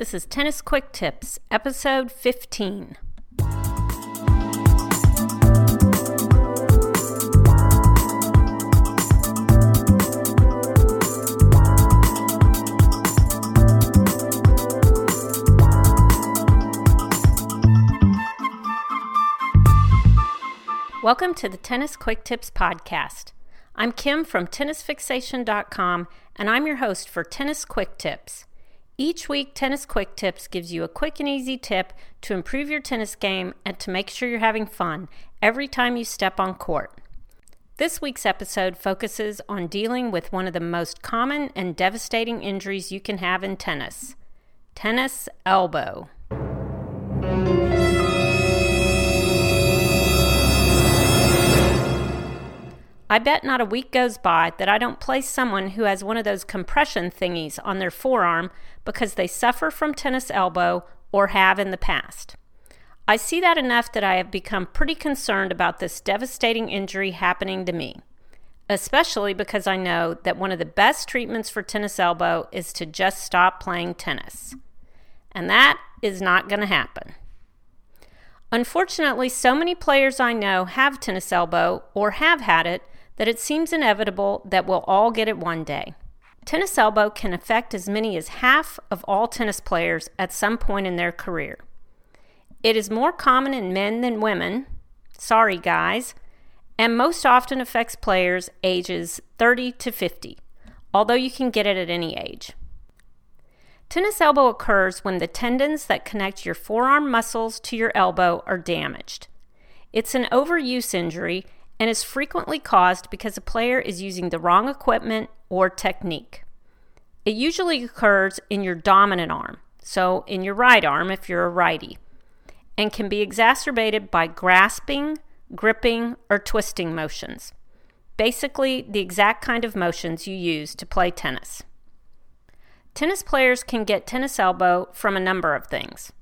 This is Tennis Quick Tips, episode 15. Welcome to the Tennis Quick Tips podcast. I'm Kim from tennisfixation.com and I'm your host for Tennis Quick Tips. Each week, Tennis Quick Tips gives you a quick and easy tip to improve your tennis game and to make sure you're having fun every time you step on court. This week's episode focuses on dealing with one of the most common and devastating injuries you can have in tennis tennis elbow. I bet not a week goes by that I don't place someone who has one of those compression thingies on their forearm because they suffer from tennis elbow or have in the past. I see that enough that I have become pretty concerned about this devastating injury happening to me, especially because I know that one of the best treatments for tennis elbow is to just stop playing tennis. And that is not going to happen. Unfortunately, so many players I know have tennis elbow or have had it that it seems inevitable that we'll all get it one day. Tennis elbow can affect as many as half of all tennis players at some point in their career. It is more common in men than women. Sorry, guys. And most often affects players ages 30 to 50, although you can get it at any age. Tennis elbow occurs when the tendons that connect your forearm muscles to your elbow are damaged. It's an overuse injury and is frequently caused because a player is using the wrong equipment or technique. It usually occurs in your dominant arm, so in your right arm if you're a righty, and can be exacerbated by grasping, gripping, or twisting motions. Basically, the exact kind of motions you use to play tennis. Tennis players can get tennis elbow from a number of things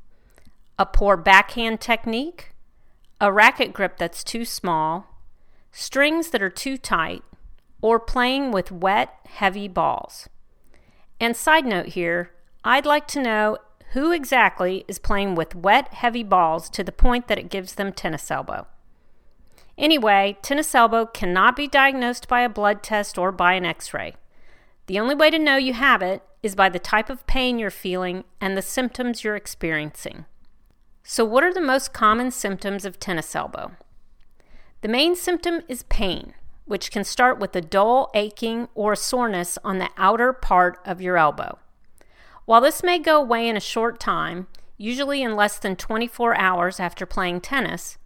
a poor backhand technique, a racket grip that's too small, strings that are too tight, or playing with wet, heavy balls. And side note here, I'd like to know who exactly is playing with wet, heavy balls to the point that it gives them tennis elbow. Anyway, tennis elbow cannot be diagnosed by a blood test or by an x ray. The only way to know you have it is by the type of pain you're feeling and the symptoms you're experiencing. So, what are the most common symptoms of tennis elbow? The main symptom is pain, which can start with a dull aching or soreness on the outer part of your elbow. While this may go away in a short time, usually in less than 24 hours after playing tennis,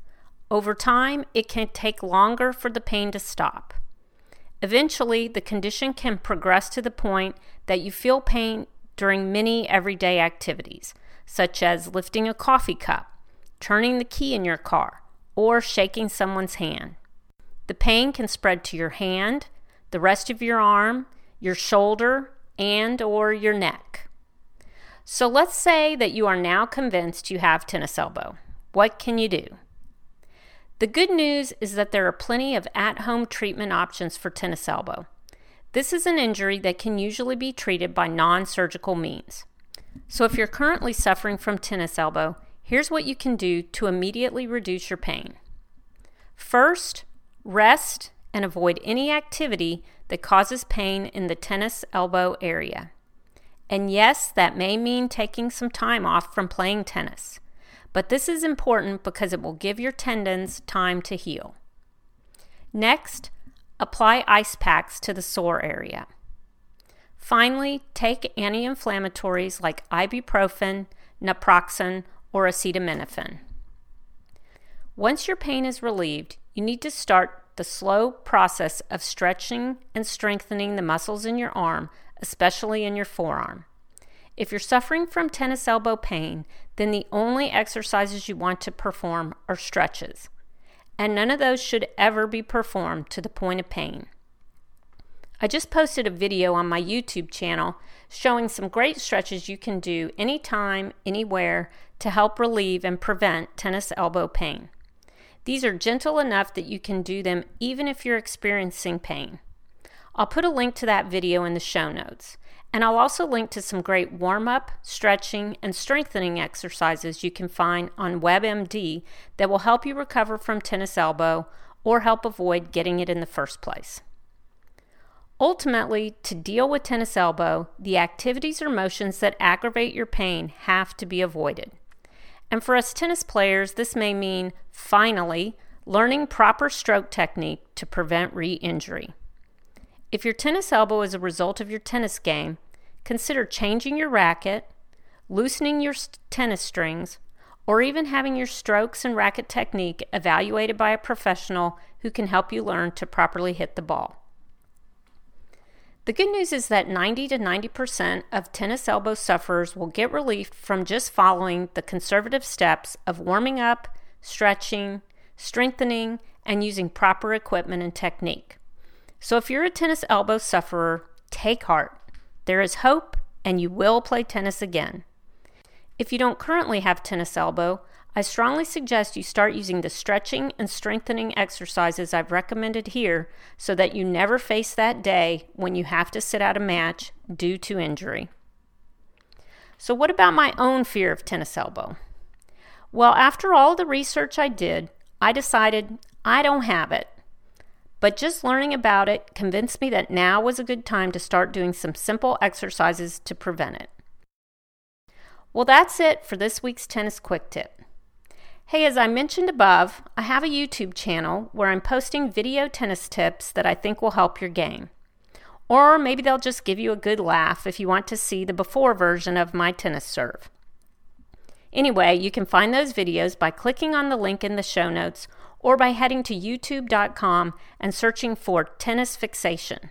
over time it can take longer for the pain to stop. Eventually, the condition can progress to the point that you feel pain during many everyday activities, such as lifting a coffee cup, turning the key in your car, or shaking someone's hand. The pain can spread to your hand, the rest of your arm, your shoulder, and or your neck. So let's say that you are now convinced you have tennis elbow. What can you do? The good news is that there are plenty of at-home treatment options for tennis elbow. This is an injury that can usually be treated by non-surgical means. So if you're currently suffering from tennis elbow, Here's what you can do to immediately reduce your pain. First, rest and avoid any activity that causes pain in the tennis elbow area. And yes, that may mean taking some time off from playing tennis, but this is important because it will give your tendons time to heal. Next, apply ice packs to the sore area. Finally, take anti inflammatories like ibuprofen, naproxen, or acetaminophen. Once your pain is relieved, you need to start the slow process of stretching and strengthening the muscles in your arm, especially in your forearm. If you're suffering from tennis elbow pain, then the only exercises you want to perform are stretches, and none of those should ever be performed to the point of pain. I just posted a video on my YouTube channel showing some great stretches you can do anytime, anywhere to help relieve and prevent tennis elbow pain. These are gentle enough that you can do them even if you're experiencing pain. I'll put a link to that video in the show notes. And I'll also link to some great warm up, stretching, and strengthening exercises you can find on WebMD that will help you recover from tennis elbow or help avoid getting it in the first place. Ultimately, to deal with tennis elbow, the activities or motions that aggravate your pain have to be avoided. And for us tennis players, this may mean finally learning proper stroke technique to prevent re injury. If your tennis elbow is a result of your tennis game, consider changing your racket, loosening your tennis strings, or even having your strokes and racket technique evaluated by a professional who can help you learn to properly hit the ball. The good news is that 90 to 90% of tennis elbow sufferers will get relief from just following the conservative steps of warming up, stretching, strengthening, and using proper equipment and technique. So if you're a tennis elbow sufferer, take heart. There is hope, and you will play tennis again. If you don't currently have tennis elbow, I strongly suggest you start using the stretching and strengthening exercises I've recommended here so that you never face that day when you have to sit out a match due to injury. So, what about my own fear of tennis elbow? Well, after all the research I did, I decided I don't have it. But just learning about it convinced me that now was a good time to start doing some simple exercises to prevent it. Well, that's it for this week's tennis quick tip. Hey, as I mentioned above, I have a YouTube channel where I'm posting video tennis tips that I think will help your game. Or maybe they'll just give you a good laugh if you want to see the before version of my tennis serve. Anyway, you can find those videos by clicking on the link in the show notes or by heading to youtube.com and searching for tennis fixation.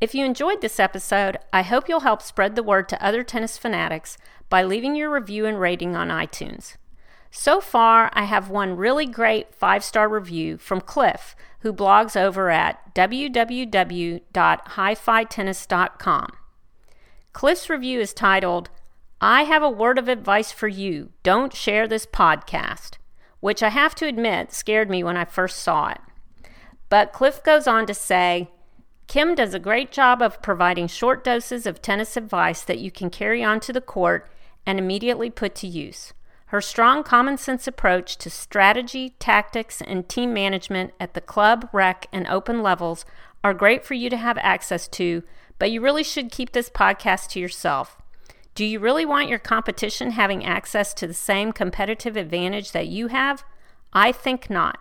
If you enjoyed this episode, I hope you'll help spread the word to other tennis fanatics by leaving your review and rating on iTunes. So far, I have one really great five star review from Cliff, who blogs over at www.hifitennis.com. Cliff's review is titled, I have a word of advice for you. Don't share this podcast which I have to admit scared me when I first saw it. But Cliff goes on to say Kim does a great job of providing short doses of tennis advice that you can carry onto the court and immediately put to use. Her strong common sense approach to strategy, tactics, and team management at the club, rec, and open levels are great for you to have access to, but you really should keep this podcast to yourself. Do you really want your competition having access to the same competitive advantage that you have? I think not.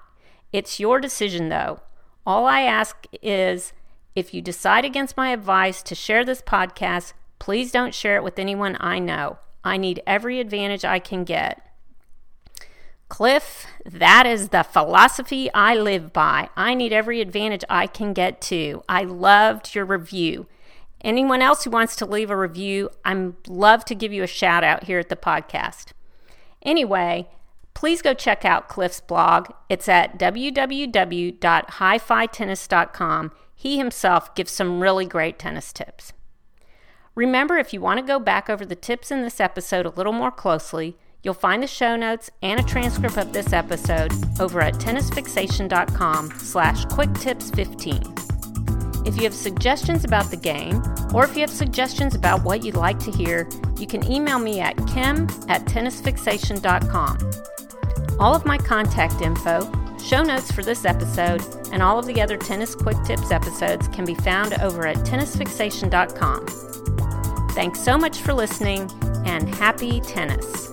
It's your decision, though. All I ask is if you decide against my advice to share this podcast, please don't share it with anyone I know. I need every advantage I can get. Cliff, that is the philosophy I live by. I need every advantage I can get to. I loved your review. Anyone else who wants to leave a review, I'm love to give you a shout out here at the podcast. Anyway, please go check out Cliff's blog. It's at www.hifitennis.com. He himself gives some really great tennis tips. Remember, if you want to go back over the tips in this episode a little more closely, you'll find the show notes and a transcript of this episode over at tennisfixation.com slash quicktips15. If you have suggestions about the game, or if you have suggestions about what you'd like to hear, you can email me at kim at tennisfixation.com. All of my contact info, show notes for this episode, and all of the other Tennis Quick Tips episodes can be found over at tennisfixation.com. Thanks so much for listening, and happy tennis!